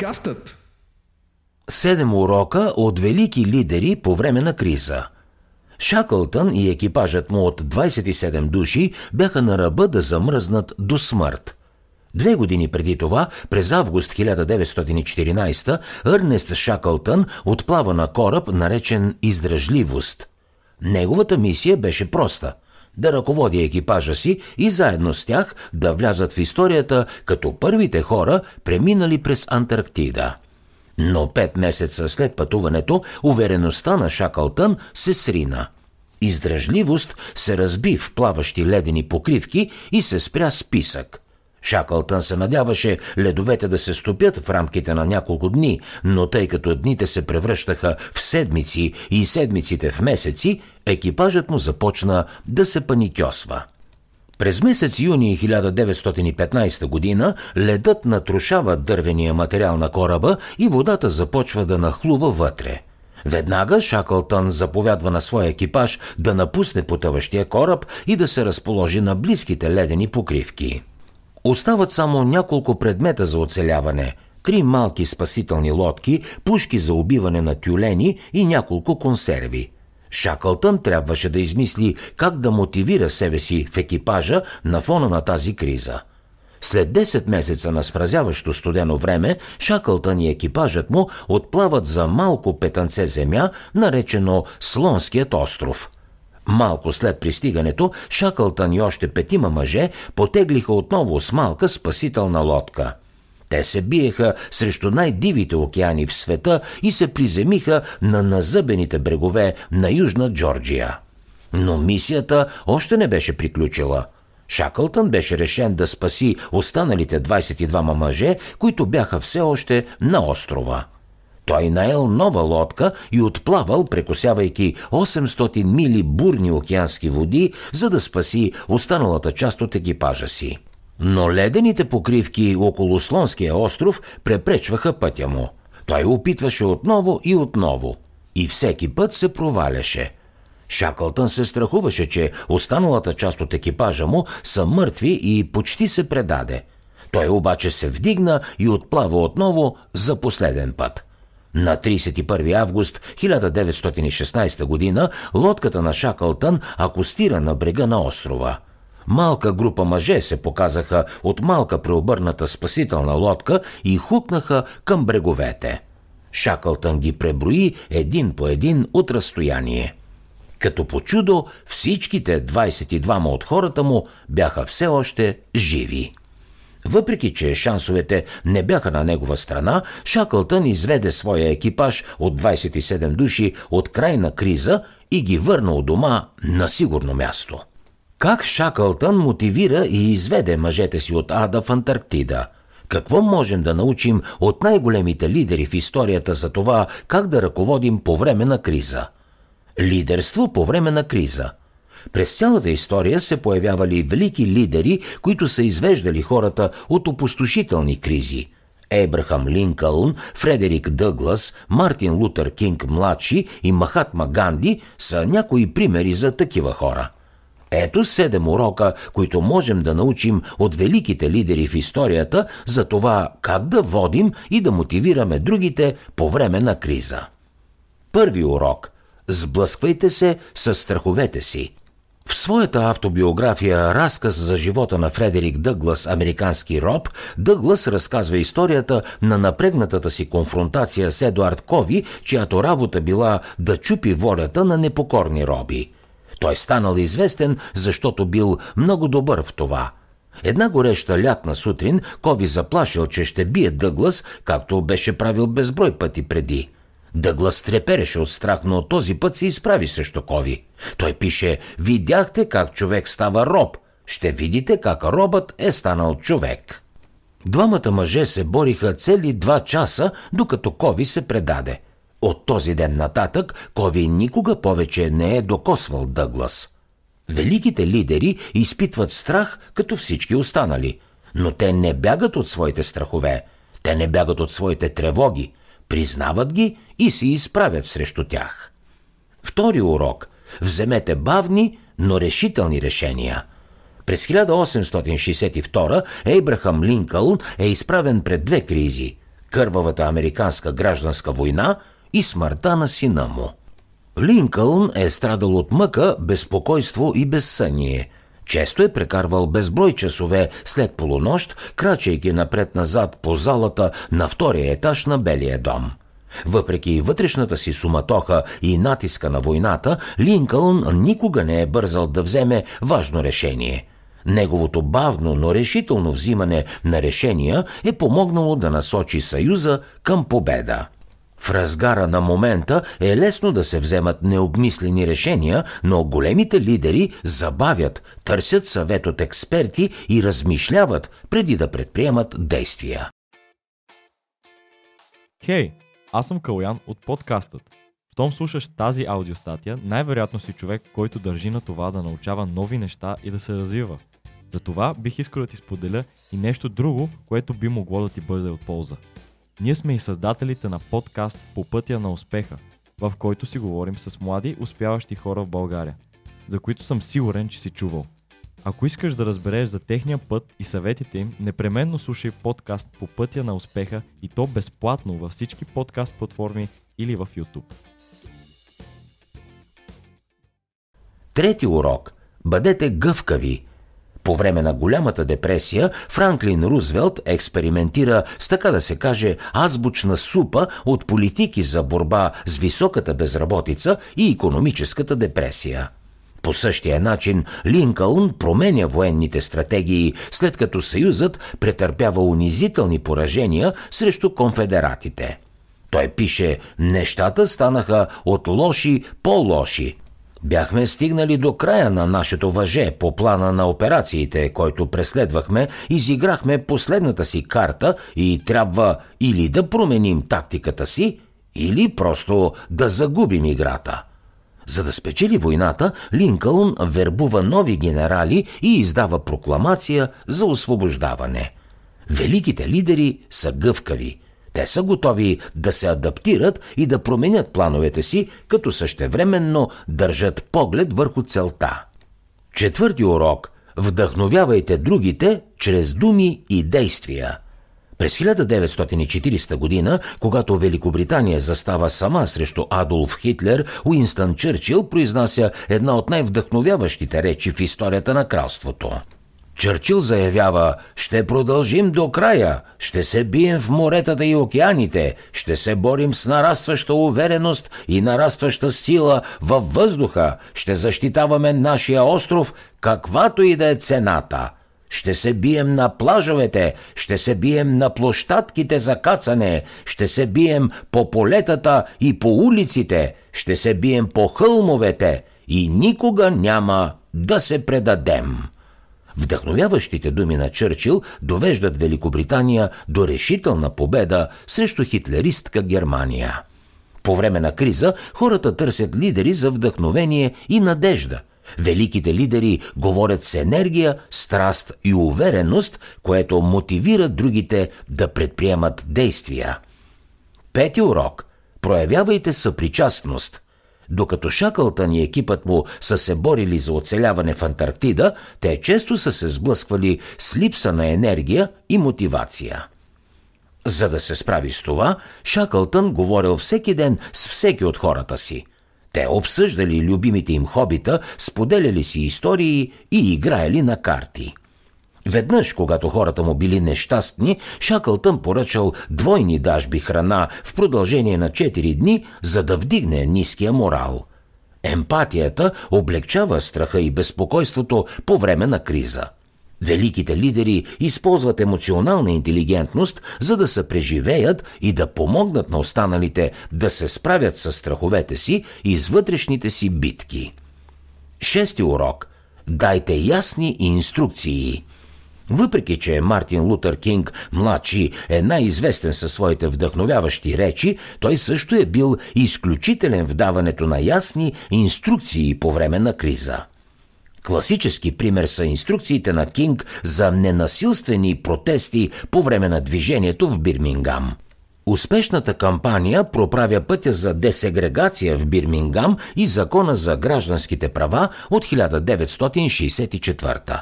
Подкастът Седем урока от велики лидери по време на криза. Шаклтън и екипажът му от 27 души бяха на ръба да замръзнат до смърт. Две години преди това, през август 1914,Ърнест Шаклтън отплава на кораб, наречен Издръжливост. Неговата мисия беше проста – да ръководи екипажа си и заедно с тях да влязат в историята като първите хора, преминали през Антарктида. Но пет месеца след пътуването, увереността на Шакълтън се срина. Издръжливост се разби в плаващи ледени покривки и се спря списък – Шаклтън се надяваше ледовете да се стопят в рамките на няколко дни, но тъй като дните се превръщаха в седмици и седмиците в месеци, екипажът му започна да се паникьосва. През месец юни 1915 година ледът натрушава дървения материал на кораба и водата започва да нахлува вътре. Веднага Шаклтън заповядва на своя екипаж да напусне потъващия кораб и да се разположи на близките ледени покривки. Остават само няколко предмета за оцеляване три малки спасителни лодки, пушки за убиване на тюлени и няколко консерви. Шакълтън трябваше да измисли как да мотивира себе си в екипажа на фона на тази криза. След 10 месеца на спразяващо студено време, Шакълтън и екипажът му отплават за малко петънце земя, наречено Слонският остров – Малко след пристигането, Шакълтън и още петима мъже потеглиха отново с малка спасителна лодка. Те се биеха срещу най-дивите океани в света и се приземиха на назъбените брегове на Южна Джорджия. Но мисията още не беше приключила. Шакълтън беше решен да спаси останалите 22 мъже, които бяха все още на острова – той наел нова лодка и отплавал, прекосявайки 800 мили бурни океански води, за да спаси останалата част от екипажа си. Но ледените покривки около Слонския остров препречваха пътя му. Той опитваше отново и отново. И всеки път се проваляше. Шаклтън се страхуваше, че останалата част от екипажа му са мъртви и почти се предаде. Той обаче се вдигна и отплава отново за последен път – на 31 август 1916 година лодката на Шакълтън акустира на брега на острова. Малка група мъже се показаха от малка преобърната спасителна лодка и хукнаха към бреговете. Шакълтън ги преброи един по един от разстояние. Като по чудо всичките 22 от хората му бяха все още живи. Въпреки, че шансовете не бяха на негова страна, Шаклтън изведе своя екипаж от 27 души от крайна криза и ги върна у дома на сигурно място. Как Шаклтън мотивира и изведе мъжете си от Ада в Антарктида? Какво можем да научим от най-големите лидери в историята за това как да ръководим по време на криза? Лидерство по време на криза – през цялата история се появявали велики лидери, които са извеждали хората от опустошителни кризи. Ебрахам Линкълн, Фредерик Дъглас, Мартин Лутер Кинг младши и Махатма Ганди са някои примери за такива хора. Ето седем урока, които можем да научим от великите лидери в историята за това как да водим и да мотивираме другите по време на криза. Първи урок – сблъсквайте се с страховете си. В своята автобиография «Разказ за живота на Фредерик Дъглас, американски роб», Дъглас разказва историята на напрегнатата си конфронтация с Едуард Кови, чиято работа била да чупи волята на непокорни роби. Той станал известен, защото бил много добър в това – Една гореща лятна сутрин Кови заплашил, че ще бие Дъглас, както беше правил безброй пъти преди – Дъглас трепереше от страх, но този път се изправи срещу Кови. Той пише «Видяхте как човек става роб. Ще видите как робът е станал човек». Двамата мъже се бориха цели два часа, докато Кови се предаде. От този ден нататък Кови никога повече не е докосвал Дъглас. Великите лидери изпитват страх, като всички останали. Но те не бягат от своите страхове. Те не бягат от своите тревоги признават ги и се изправят срещу тях. Втори урок – вземете бавни, но решителни решения. През 1862 Ейбрахам Линкълн е изправен пред две кризи – кървавата американска гражданска война и смъртта на сина му. Линкълн е страдал от мъка, безпокойство и безсъние. Често е прекарвал безброй часове след полунощ, крачейки напред-назад по залата на втория етаж на Белия дом. Въпреки вътрешната си суматоха и натиска на войната, Линкълн никога не е бързал да вземе важно решение. Неговото бавно, но решително взимане на решения е помогнало да насочи Съюза към победа. В разгара на момента е лесно да се вземат необмислени решения, но големите лидери забавят, търсят съвет от експерти и размишляват преди да предприемат действия. Хей, hey, аз съм Калян от подкастът. Щом слушаш тази аудиостатия, най-вероятно си човек, който държи на това да научава нови неща и да се развива. Затова бих искал да ти споделя и нещо друго, което би могло да ти бъде от полза – ние сме и създателите на подкаст По пътя на успеха, в който си говорим с млади, успяващи хора в България, за които съм сигурен, че си чувал. Ако искаш да разбереш за техния път и съветите им, непременно слушай подкаст По пътя на успеха и то безплатно във всички подкаст платформи или в YouTube. Трети урок. Бъдете гъвкави – по време на голямата депресия Франклин Рузвелт експериментира с така да се каже азбучна супа от политики за борба с високата безработица и економическата депресия. По същия начин Линкълн променя военните стратегии, след като Съюзът претърпява унизителни поражения срещу конфедератите. Той пише, нещата станаха от лоши по-лоши – Бяхме стигнали до края на нашето въже по плана на операциите, който преследвахме, изиграхме последната си карта и трябва или да променим тактиката си, или просто да загубим играта. За да спечели войната, Линкълн вербува нови генерали и издава прокламация за освобождаване. Великите лидери са гъвкави – те са готови да се адаптират и да променят плановете си, като същевременно държат поглед върху целта. Четвърти урок – вдъхновявайте другите чрез думи и действия. През 1940 година, когато Великобритания застава сама срещу Адолф Хитлер, Уинстън Чърчил произнася една от най-вдъхновяващите речи в историята на кралството – Чърчил заявява, ще продължим до края, ще се бием в моретата и океаните, ще се борим с нарастваща увереност и нарастваща сила във въздуха, ще защитаваме нашия остров, каквато и да е цената. Ще се бием на плажовете, ще се бием на площадките за кацане, ще се бием по полетата и по улиците, ще се бием по хълмовете. И никога няма да се предадем. Вдъхновяващите думи на Чърчил довеждат Великобритания до решителна победа срещу хитлеристка Германия. По време на криза хората търсят лидери за вдъхновение и надежда. Великите лидери говорят с енергия, страст и увереност, което мотивира другите да предприемат действия. Пети урок – проявявайте съпричастност – докато Шакълтън и екипът му са се борили за оцеляване в Антарктида, те често са се сблъсквали с липса на енергия и мотивация. За да се справи с това, Шакълтън говорил всеки ден с всеки от хората си. Те обсъждали любимите им хобита, споделяли си истории и играели на карти – Веднъж, когато хората му били нещастни, Шакълтън поръчал двойни дажби храна в продължение на 4 дни, за да вдигне ниския морал. Емпатията облегчава страха и безпокойството по време на криза. Великите лидери използват емоционална интелигентност, за да се преживеят и да помогнат на останалите да се справят с страховете си и с вътрешните си битки. Шести урок. Дайте ясни инструкции – въпреки, че Мартин Лутър Кинг, младши, е най-известен със своите вдъхновяващи речи, той също е бил изключителен в даването на ясни инструкции по време на криза. Класически пример са инструкциите на Кинг за ненасилствени протести по време на движението в Бирмингам. Успешната кампания проправя пътя за десегрегация в Бирмингам и закона за гражданските права от 1964.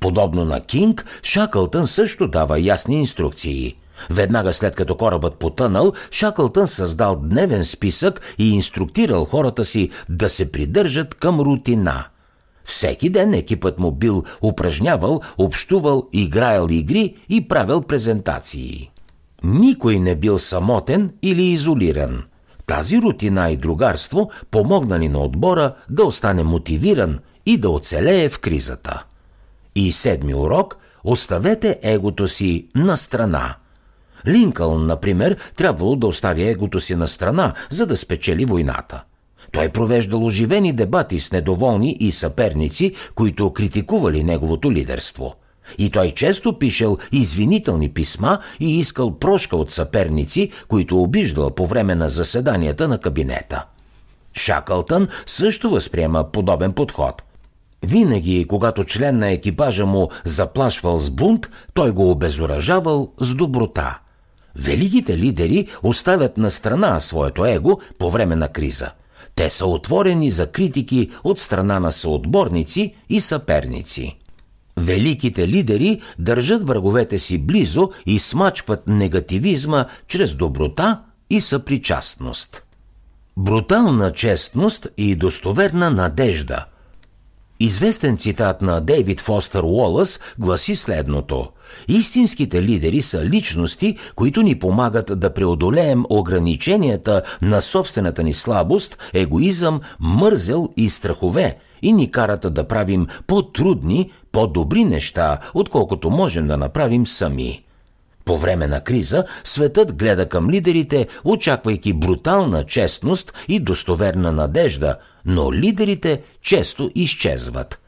Подобно на Кинг, Шакълтън също дава ясни инструкции. Веднага след като корабът потънал, Шаклтън създал дневен списък и инструктирал хората си да се придържат към рутина. Всеки ден екипът му бил упражнявал, общувал, играел игри и правил презентации. Никой не бил самотен или изолиран. Тази рутина и другарство помогнали на отбора да остане мотивиран и да оцелее в кризата. И седми урок – оставете егото си на страна. Линкълн, например, трябвало да остави егото си на страна, за да спечели войната. Той провеждал оживени дебати с недоволни и съперници, които критикували неговото лидерство – и той често пишел извинителни писма и искал прошка от съперници, които обиждал по време на заседанията на кабинета. Шакълтън също възприема подобен подход. Винаги, когато член на екипажа му заплашвал с бунт, той го обезоръжавал с доброта. Великите лидери оставят на страна своето его по време на криза. Те са отворени за критики от страна на съотборници и съперници. Великите лидери държат враговете си близо и смачкват негативизма чрез доброта и съпричастност. Брутална честност и достоверна надежда. Известен цитат на Дейвид Фостер Уолъс гласи следното Истинските лидери са личности, които ни помагат да преодолеем ограниченията на собствената ни слабост, егоизъм, мързел и страхове и ни карат да правим по-трудни, по-добри неща, отколкото можем да направим сами. По време на криза светът гледа към лидерите, очаквайки брутална честност и достоверна надежда, но лидерите често изчезват.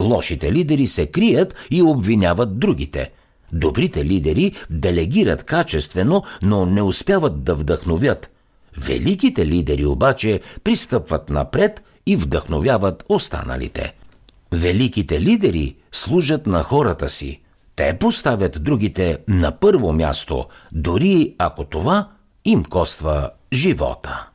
Лошите лидери се крият и обвиняват другите. Добрите лидери делегират качествено, но не успяват да вдъхновят. Великите лидери обаче пристъпват напред и вдъхновяват останалите. Великите лидери служат на хората си. Те поставят другите на първо място, дори ако това им коства живота.